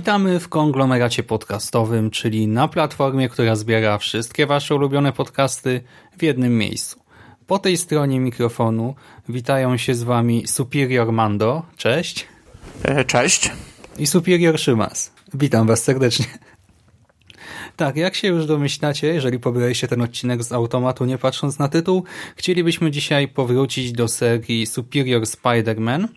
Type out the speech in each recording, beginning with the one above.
Witamy w konglomeracie podcastowym, czyli na platformie, która zbiera wszystkie Wasze ulubione podcasty w jednym miejscu. Po tej stronie mikrofonu witają się z Wami Superior Mando, cześć. E, Cześć. I Superior Szymas. Witam Was serdecznie. Tak, jak się już domyślacie, jeżeli pobraliście ten odcinek z automatu nie patrząc na tytuł, chcielibyśmy dzisiaj powrócić do serii Superior Spider-Man,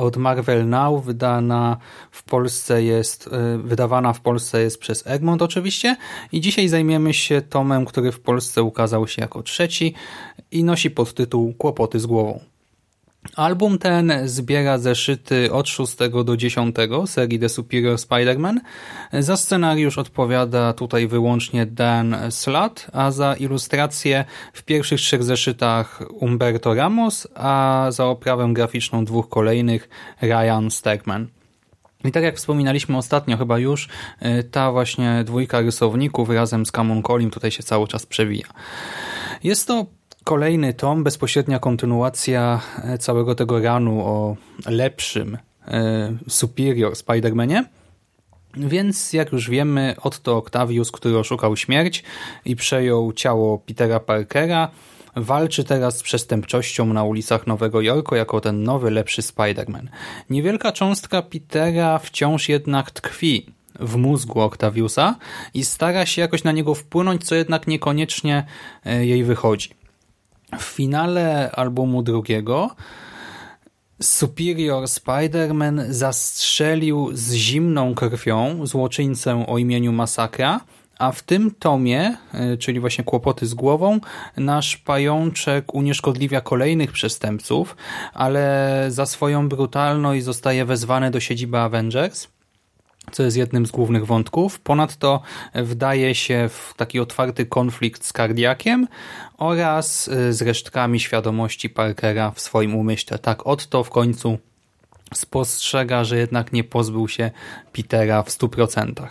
od Marvel Now, wydana w Polsce jest, e, wydawana w Polsce jest przez Egmont oczywiście i dzisiaj zajmiemy się tomem, który w Polsce ukazał się jako trzeci i nosi podtytuł Kłopoty z głową. Album ten zbiera zeszyty od 6 do 10 serii The Superior Spider-Man. Za scenariusz odpowiada tutaj wyłącznie Dan Slott, a za ilustrację w pierwszych trzech zeszytach Umberto Ramos, a za oprawę graficzną dwóch kolejnych Ryan Stegman. I tak jak wspominaliśmy ostatnio chyba już, ta właśnie dwójka rysowników razem z Camon Colim tutaj się cały czas przewija. Jest to Kolejny tom, bezpośrednia kontynuacja e, całego tego ranu o lepszym e, Superior Spider-Manie. Więc jak już wiemy, Otto Octavius, który oszukał śmierć i przejął ciało Petera Parkera, walczy teraz z przestępczością na ulicach Nowego Jorku jako ten nowy, lepszy Spider-Man. Niewielka cząstka Petera wciąż jednak tkwi w mózgu Octaviusa i stara się jakoś na niego wpłynąć, co jednak niekoniecznie e, jej wychodzi. W finale albumu drugiego Superior Spider-Man zastrzelił z zimną krwią złoczyńcę o imieniu Masakra, a w tym tomie, e, czyli właśnie kłopoty z głową, nasz pajączek unieszkodliwia kolejnych przestępców, ale za swoją brutalność zostaje wezwany do siedziby Avengers co jest jednym z głównych wątków. Ponadto wdaje się w taki otwarty konflikt z kardiakiem oraz y, z resztkami świadomości Parkera w swoim umyśle. Tak, Otto w końcu spostrzega, że jednak nie pozbył się Petera w 100%.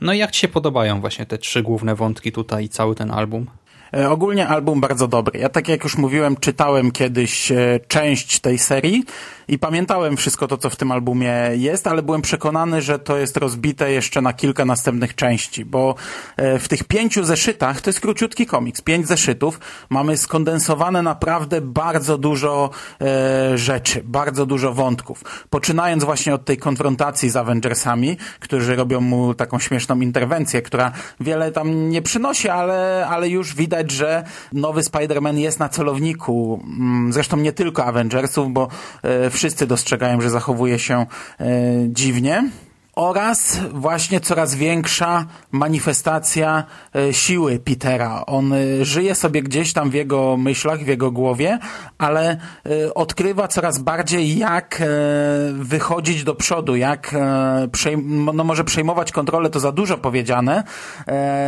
No i jak Ci się podobają właśnie te trzy główne wątki tutaj i cały ten album? E, ogólnie album bardzo dobry. Ja tak jak już mówiłem, czytałem kiedyś e, część tej serii i pamiętałem wszystko to, co w tym albumie jest, ale byłem przekonany, że to jest rozbite jeszcze na kilka następnych części, bo e, w tych pięciu zeszytach, to jest króciutki komiks, pięć zeszytów, mamy skondensowane naprawdę bardzo dużo e, rzeczy, bardzo dużo wątków. Poczynając właśnie od tej konfrontacji z Avengersami, którzy robią mu taką śmieszną interwencję, która wiele tam nie przynosi, ale, ale już widać, że nowy Spider-Man jest na celowniku. Mm, zresztą nie tylko Avengersów, bo e, wszyscy dostrzegają, że zachowuje się e, dziwnie oraz właśnie coraz większa manifestacja e, siły Petera. On e, żyje sobie gdzieś tam w jego myślach, w jego głowie, ale e, odkrywa coraz bardziej jak wychodzić do przodu, jak no może przejmować kontrolę, to za dużo powiedziane,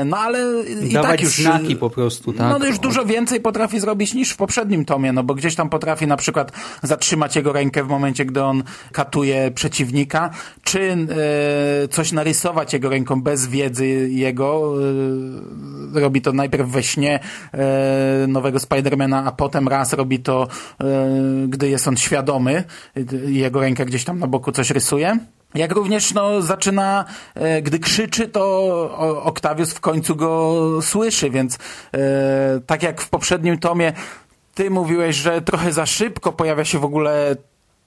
no ale i Dawać tak już znaki po prostu, tak? No już dużo więcej potrafi zrobić niż w poprzednim tomie, no bo gdzieś tam potrafi na przykład zatrzymać jego rękę w momencie, gdy on katuje przeciwnika, czy coś narysować jego ręką bez wiedzy jego. E, robi to najpierw we śnie e, nowego Spidermana, a potem raz robi to, e, gdy jest on świadomy. Jego ręka gdzieś tam na boku coś rysuje. Jak również no, zaczyna, e, gdy krzyczy, to Octavius w końcu go słyszy, więc e, tak jak w poprzednim tomie ty mówiłeś, że trochę za szybko pojawia się w ogóle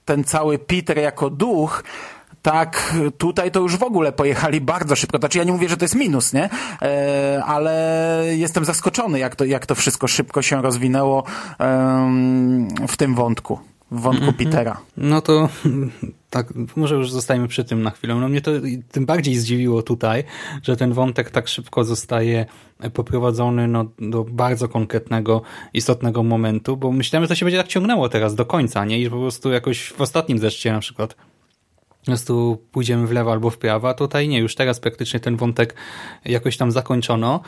ten cały Peter jako duch, tak tutaj to już w ogóle pojechali bardzo szybko. Znaczy ja nie mówię, że to jest minus, nie? E, ale jestem zaskoczony, jak to, jak to wszystko szybko się rozwinęło w tym wątku. W wątku mm -hmm. Petera. No to tak, może już zostajemy przy tym na chwilę. No mnie to tym bardziej zdziwiło tutaj, że ten wątek tak szybko zostaje poprowadzony no, do bardzo konkretnego, istotnego momentu, bo myślałem, że to się będzie tak ciągnęło teraz do końca, nie? I po prostu jakoś w ostatnim zeszcie na przykład po prostu pójdziemy w lewo albo w prawo, a tutaj nie, już teraz praktycznie ten wątek jakoś tam zakończono,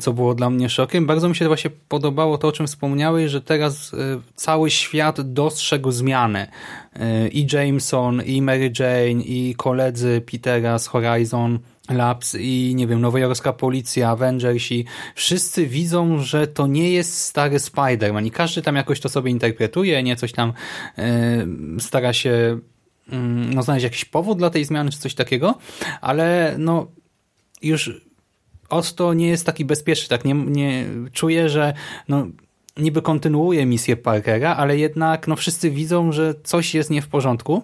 co było dla mnie szokiem. Bardzo mi się właśnie podobało to, o czym wspomniałeś, że teraz e, cały świat dostrzegł zmianę. E, I Jameson, i Mary Jane, i koledzy Petera z Horizon Labs i nie wiem, nowojorska policja, Avengers i wszyscy widzą, że to nie jest stary Spider-Man i każdy tam jakoś to sobie interpretuje, nie coś tam yy, stara się no, znaleźć jakiś powód dla tej zmiany, czy coś takiego, ale no już Otto nie jest taki bezpieczny, tak nie, nie czuję, że no, niby kontynuuje misję Parkera, ale jednak no, wszyscy widzą, że coś jest nie w porządku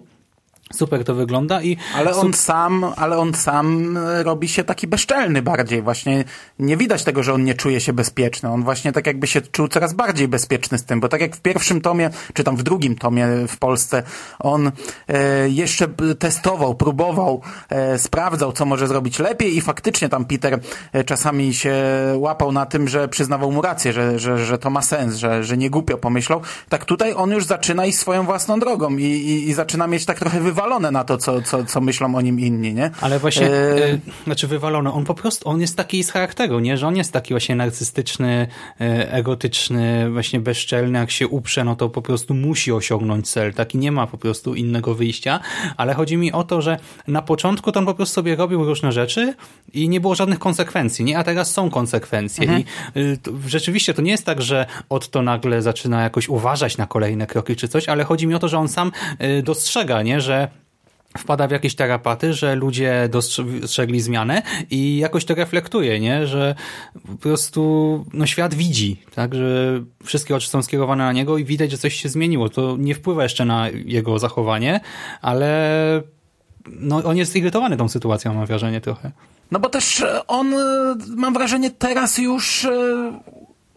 Super to wygląda i... Ale on sam, ale on sam robi się taki bezczelny bardziej. Właśnie nie widać tego, że on nie czuje się bezpieczny. On właśnie tak jakby się czuł coraz bardziej bezpieczny z tym, bo tak jak w pierwszym tomie, czy tam w drugim tomie w Polsce, on e, jeszcze testował, próbował, e, sprawdzał, co może zrobić lepiej i faktycznie tam Peter e, czasami się łapał na tym, że przyznawał mu rację, że, że, że to ma sens, że, że nie głupio pomyślał. Tak tutaj on już zaczyna iść swoją własną drogą i, i, i zaczyna mieć tak trochę wywalone wywalone na to, co, co, co myślą o nim inni, nie? Ale właśnie, e... e znaczy wywalone, on po prostu, on jest taki z charakteru, nie? Że on jest taki właśnie narcystyczny, e, egotyczny, właśnie bezczelny, jak się uprze, no to po prostu musi osiągnąć cel, taki nie ma po prostu innego wyjścia, ale chodzi mi o to, że na początku to on po prostu sobie robił różne rzeczy i nie było żadnych konsekwencji, nie? A teraz są konsekwencje mhm. i y, to, rzeczywiście to nie jest tak, że od to nagle zaczyna jakoś uważać na kolejne kroki czy coś, ale chodzi mi o to, że on sam y, dostrzega, nie? Że wpada w jakieś tarapaty, że ludzie dostrzegli zmianę i jakoś to reflektuje, nie? że po prostu no, świat widzi, tak? że wszystkie oczy są skierowane na niego i widać, że coś się zmieniło. To nie wpływa jeszcze na jego zachowanie, ale no, on jest zirytowany tą sytuacją, mam wrażenie trochę. No bo też on, mam wrażenie, teraz już e,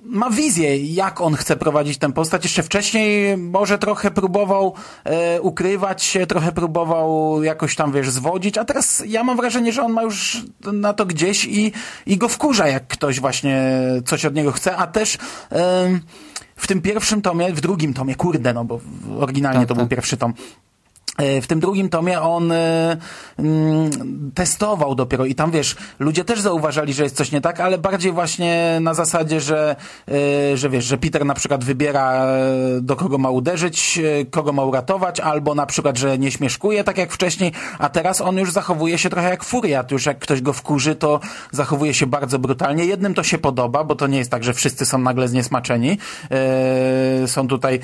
ma wizję, jak on chce prowadzić tę postać. Jeszcze wcześniej może trochę próbował e, ukrywać się, trochę próbował jakoś tam, wiesz, zwodzić, a teraz ja mam wrażenie, że on ma już na to gdzieś i, i go wkurza, jak ktoś właśnie coś od niego chce, a też e, w tym pierwszym tomie, w drugim tomie, kurde, no bo oryginalnie tak, to tak. był pierwszy tom, w tym drugim tomie on y, y, testował dopiero i tam wiesz, ludzie też zauważali, że jest coś nie tak, ale bardziej właśnie na zasadzie, że, y, że wiesz, że Peter na przykład wybiera do kogo ma uderzyć, kogo ma uratować, albo na przykład, że nie śmieszkuje tak jak wcześniej, a teraz on już zachowuje się trochę jak furiat, już jak ktoś go wkurzy, to zachowuje się bardzo brutalnie. Jednym to się podoba, bo to nie jest tak, że wszyscy są nagle zniesmaczeni. Są tutaj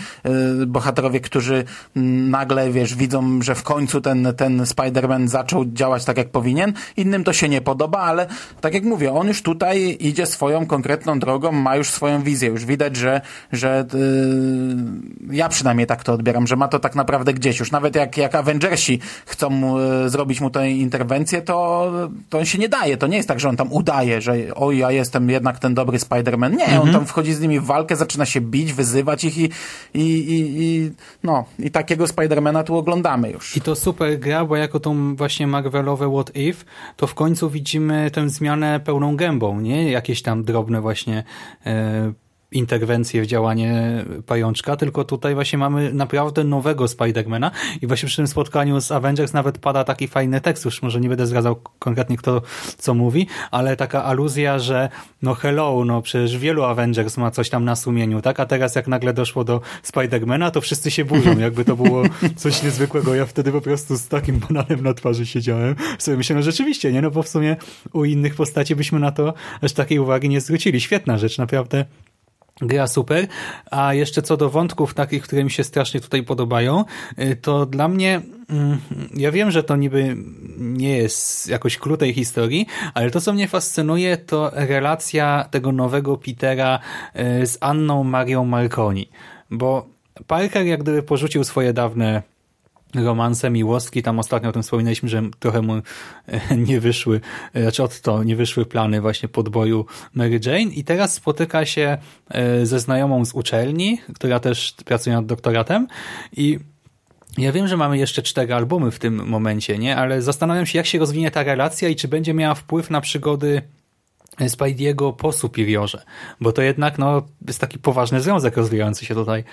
bohaterowie, którzy nagle, wiesz, widzą że w końcu ten, ten Spider-Man zaczął działać tak, jak powinien. Innym to się nie podoba, ale tak jak mówię, on już tutaj idzie swoją konkretną drogą, ma już swoją wizję. Już widać, że, że yy, ja przynajmniej tak to odbieram, że ma to tak naprawdę gdzieś. Już nawet jak, jak Avengersi chcą mu, yy, zrobić mu tę interwencję, to, to on się nie daje. To nie jest tak, że on tam udaje, że oj, ja jestem jednak ten dobry Spider-Man. Nie, mhm. on tam wchodzi z nimi w walkę, zaczyna się bić, wyzywać ich i, i, i, i no, i takiego Spidermana tu już. I to super gra, bo jako tą właśnie Marvelowe What If, to w końcu widzimy tę zmianę pełną gębą, nie? Jakieś tam drobne właśnie e, interwencję w działanie pajączka, tylko tutaj właśnie mamy naprawdę nowego Spidermana i właśnie przy tym spotkaniu z Avengers nawet pada taki fajny tekst, już może nie będę zdradzał konkretnie kto co mówi, ale taka aluzja, że no hello, no przecież wielu Avengers ma coś tam na sumieniu, tak? A teraz jak nagle doszło do Spidermana, to wszyscy się burzą, jakby to było coś niezwykłego. Ja wtedy po prostu z takim bananem na twarzy siedziałem. W sumie myślę, no rzeczywiście, nie? No bo w sumie u innych postaci byśmy na to aż takiej uwagi nie zwrócili. Świetna rzecz, naprawdę Gra super, a jeszcze co do wątków takich, które mi się strasznie tutaj podobają, y, to dla mnie, mm, ja wiem, że to niby nie jest jakoś klucz historii, ale to co mnie fascynuje to relacja tego nowego Petera y, z Anną Marią Marconi, bo Parker jak gdyby porzucił swoje dawne romanse miłostki. Tam ostatnio o tym wspominaliśmy, że trochę mu e, nie wyszły, e, znaczy od to nie wyszły plany właśnie podboju Mary Jane i teraz spotyka się e, ze znajomą z uczelni, która też pracuje nad doktoratem i ja wiem, że mamy jeszcze cztery albumy w tym momencie, nie? ale zastanawiam się, jak się rozwinie ta relacja i czy będzie miała wpływ na przygody Spidey'ego po Superiorze, bo to jednak no, jest taki poważny związek rozwijający się tutaj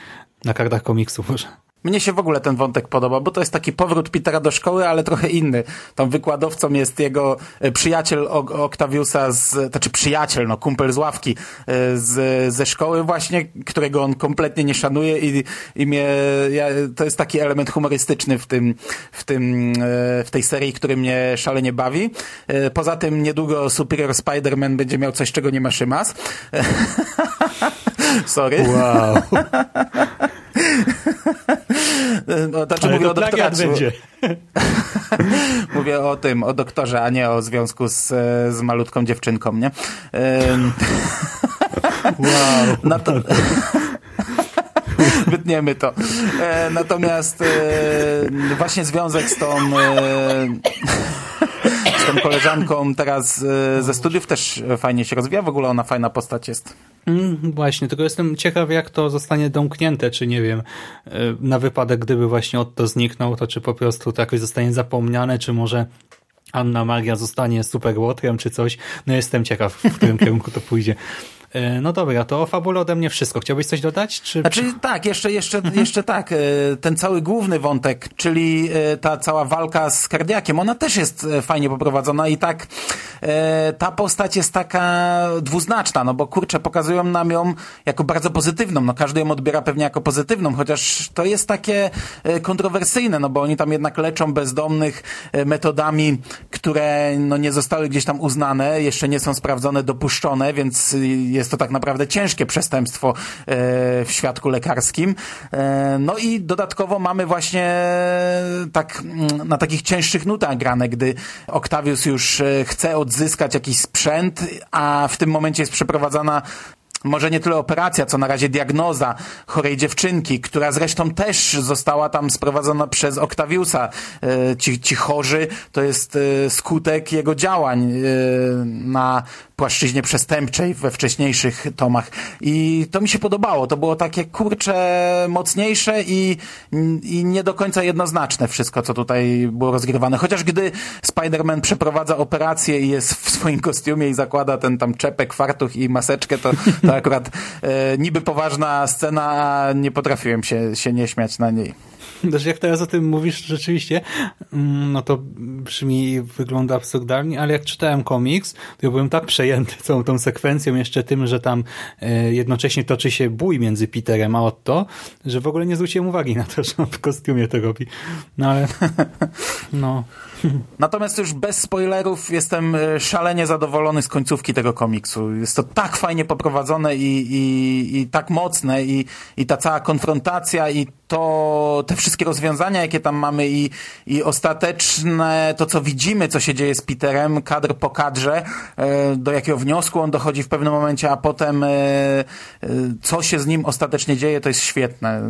na kartach komiksu może. Mnie się w ogóle ten wątek podoba, bo to jest taki powrót Petera do szkoły, ale trochę inny. Tam wykładowcą jest jego e, przyjaciel Octaviusa, z, znaczy przyjaciel, no kumpel z ławki e, z, ze szkoły właśnie, którego on kompletnie nie szanuje i, i mnie, ja, to jest taki element humorystyczny w tym, w tym, e, w tej serii, który mnie szalenie bawi. Poza tym niedługo Superior Spider-Man będzie miał coś, czego nie ma Szymas. Sorry. Wow. No, znaczy mówię o doktoracie. będzie. mówię o tym, o doktorze, a nie o związku z, z malutką dziewczynką, nie? wow. No to... Wytniemy to. E, natomiast e, właśnie związek z tą e, tą koleżanką teraz e, ze studiów też fajnie się rozwija. W ogóle ona fajna postać jest. Mm, właśnie, tylko jestem ciekaw, jak to zostanie domknięte, czy nie wiem, e, na wypadek, gdyby właśnie Otto zniknął, to czy po prostu to jakoś zostanie zapomniane, czy może Anna Maria zostanie super czy coś. No jestem ciekaw, w którym kierunku to pójdzie. E, no dobra, to o fabule ode mnie wszystko. Chciałbyś coś dodać? Czy... Znaczy tak, jeszcze, jeszcze, jeszcze tak, e, ten cały główny wątek, czyli e, ta cała walka z kardiakiem, ona też jest fajnie poprowadzona i tak ta postać jest taka dwuznaczna, no bo kurczę, pokazują nam ją jako bardzo pozytywną, no każdy ją odbiera pewnie jako pozytywną, chociaż to jest takie kontrowersyjne, no bo oni tam jednak leczą bezdomnych metodami, które no nie zostały gdzieś tam uznane, jeszcze nie są sprawdzone, dopuszczone, więc jest to tak naprawdę ciężkie przestępstwo e, w świadku lekarskim. E, no i dodatkowo mamy właśnie tak mm, na takich cięższych nutach grane, gdy Octavius już e, chce odzyskać jakiś sprzęt, a w tym momencie jest przeprowadzana może nie tyle operacja, co na razie diagnoza chorej dziewczynki, która zresztą też została tam sprowadzona przez Octaviusa. Ci, ci chorzy to jest skutek jego działań na płaszczyźnie przestępczej we wcześniejszych tomach. I to mi się podobało. To było takie kurcze mocniejsze i, i nie do końca jednoznaczne wszystko, co tutaj było rozgrywane. Chociaż gdy Spider-Man przeprowadza operację i jest w swoim kostiumie i zakłada ten tam czepek, fartuch i maseczkę, to, to akurat e, niby poważna scena, a nie potrafiłem się, się nie śmiać na niej. Też jak teraz o tym mówisz, rzeczywiście, mm, no to brzmi, wygląda absurdalnie, ale jak czytałem komiks, to ja byłem tak przejęty całą tą sekwencją, jeszcze tym, że tam e, jednocześnie toczy się bój między Peterem a Otto, że w ogóle nie zwróciłem uwagi na to, że on w kostiumie to robi. No ale, no. Natomiast już bez spoilerów jestem e, szalenie zadowolony z końcówki tego komiksu. Jest to tak fajnie poprowadzone i, i, i tak mocne i, i ta cała konfrontacja i to te wszystkie rozwiązania, jakie tam mamy i, i ostateczne to, co widzimy, co się dzieje z Peterem, kadr po kadrze, e, do jakiego wniosku on dochodzi w pewnym momencie, a potem e, co się z nim ostatecznie dzieje, to jest świetne.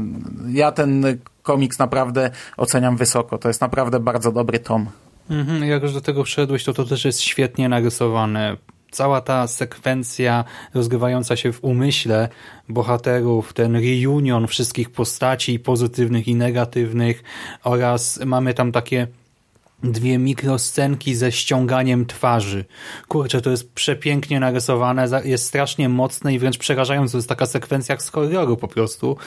Ja ten komiks naprawdę oceniam wysoko. To jest naprawdę bardzo dobry tom. Mhm, jak już do tego wszedłeś, to to też jest świetnie narysowane. Cała ta sekwencja rozgrywająca się w umyśle bohaterów, ten reunion wszystkich postaci pozytywnych i negatywnych oraz mamy tam takie dwie mikroscenki ze ściąganiem twarzy. Kurczę, to jest przepięknie narysowane, jest strasznie mocne i wręcz przerażające. To jest taka sekwencja jak z horroru po prostu.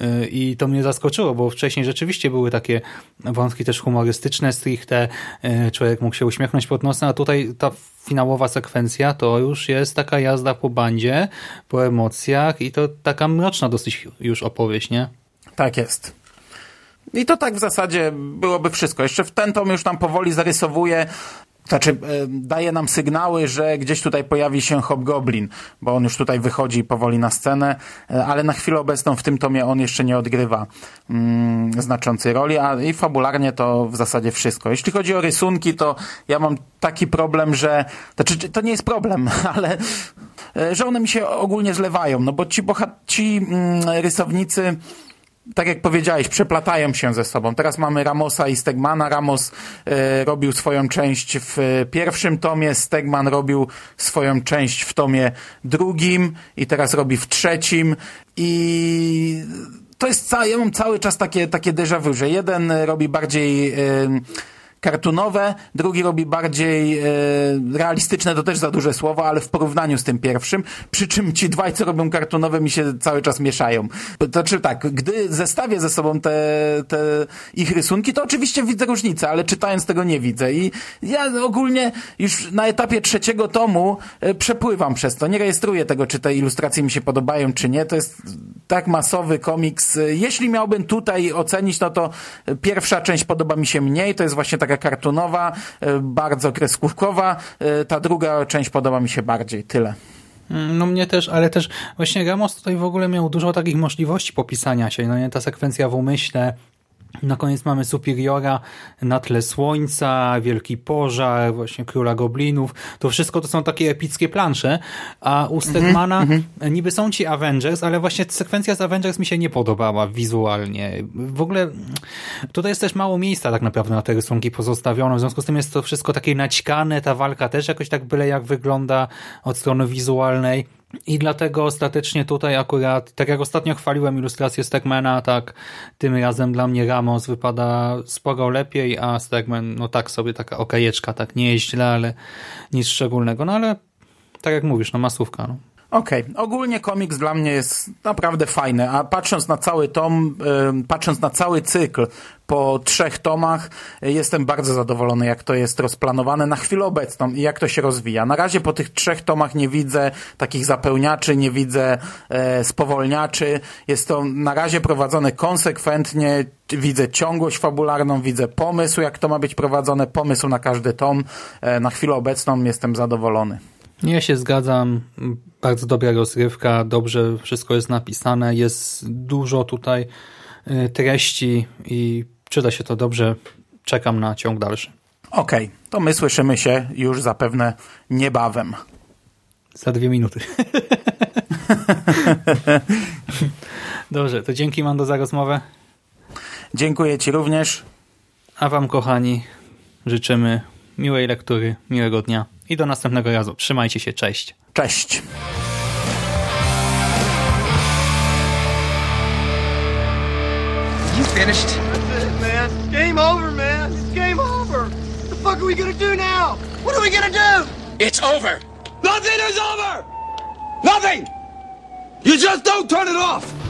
Y, I to mnie zaskoczyło, bo wcześniej rzeczywiście były takie wątki też humorystyczne stricte. Y, człowiek mógł się uśmiechnąć pod nosem, a tutaj ta finałowa sekwencja to już jest taka jazda po bandzie, po emocjach i to taka mroczna dosyć już opowieść, nie? Tak jest. I to tak w zasadzie byłoby wszystko. Jeszcze w ten tom już nam powoli zarysowuje znaczy, e, daje nam sygnały, że gdzieś tutaj pojawi się Hobgoblin, bo on już tutaj wychodzi powoli na scenę, e, ale na chwilę obecną w tym tomie on jeszcze nie odgrywa mm, znaczącej roli, a i fabularnie to w zasadzie wszystko. Jeśli chodzi o rysunki, to ja mam taki problem, że znaczy, to nie jest problem, ale e, że one mi się ogólnie zlewają, no bo ci, ci mm, rysownicy tak jak powiedziałeś, przeplatają się ze sobą. Teraz mamy Ramosa i Stegmana. Ramos e, robił swoją część w pierwszym tomie, Stegman robił swoją część w tomie drugim i teraz robi w trzecim i to jest cały, ja mam cały czas takie, takie déjà vu, że jeden robi bardziej e, kartunowe, drugi robi bardziej e, realistyczne, to też za duże słowo, ale w porównaniu z tym pierwszym, przy czym ci dwaj, co robią kartunowe, mi się cały czas mieszają. To znaczy tak, gdy zestawię ze sobą te, te ich rysunki, to oczywiście widzę różnicę, ale czytając tego nie widzę. I ja ogólnie już na etapie trzeciego tomu e, przepływam przez to, nie rejestruję tego, czy te ilustracje mi się podobają, czy nie, to jest tak masowy komiks. E, Jeśli miałbym tutaj ocenić, no to pierwsza część podoba mi się mniej, to jest właśnie taka kartunowa, e, bardzo kreskówkowa, e, ta druga część podoba mi się bardziej, tyle. Mm, No mnie też, ale też właśnie Ramos tutaj w ogóle miał dużo takich możliwości popisania się. No nie, ta sekwencja w umyśle, na koniec mamy Superiora na tle słońca, Wielki Pożar, właśnie Króla Goblinów. To wszystko to są takie epickie plansze, a u Stegmana niby są ci Avengers, ale właśnie sekwencja z Avengers mi się nie podobała wizualnie. W ogóle tutaj jest też mało miejsca tak naprawdę na te rysunki pozostawione, w związku z tym jest to wszystko takie naćkane, ta walka też jakoś tak byle jak wygląda od strony wizualnej. I dlatego ostatecznie tutaj akurat, tak jak ostatnio chwaliłem ilustrację Stegmana, tak tym razem dla mnie Ramos wypada sporo lepiej, a Stegman, no tak sobie taka okajeczka, tak nie jest źle, ale nic szczególnego. No ale tak jak mówisz, no masówka. No. Okej, ogólnie komiks dla mnie jest naprawdę fajny, a patrząc na cały tom, patrząc na cały cykl po trzech tomach, jestem bardzo zadowolony, jak to jest rozplanowane na chwilę obecną i jak to się rozwija. Na razie po tych trzech tomach nie widzę takich zapełniaczy, nie widzę e, spowolniaczy. Jest to na razie prowadzone konsekwentnie, widzę ciągłość fabularną, widzę pomysł, jak to ma być prowadzone, pomysł na każdy tom. E, na chwilę obecną jestem zadowolony. Ja się zgadzam, bardzo dobra rozrywka, dobrze wszystko jest napisane, jest dużo tutaj y, treści i czyta się to dobrze. Czekam na ciąg dalszy. Okej, to my słyszymy się już zapewne niebawem. Za dwie minuty. Dobrze, to dzięki Mando za rozmowę. Dziękuję Ci również. A Wam, kochani, życzymy miłej lektury, miłego dnia i do następnego razu. Trzymajcie się, cześć. Cześć. You finished? That's it, man. Game over, man. It's game over. What the fuck are we gonna do now? What are we gonna do? It's over. Nothing is over! Nothing! You just don't turn it off!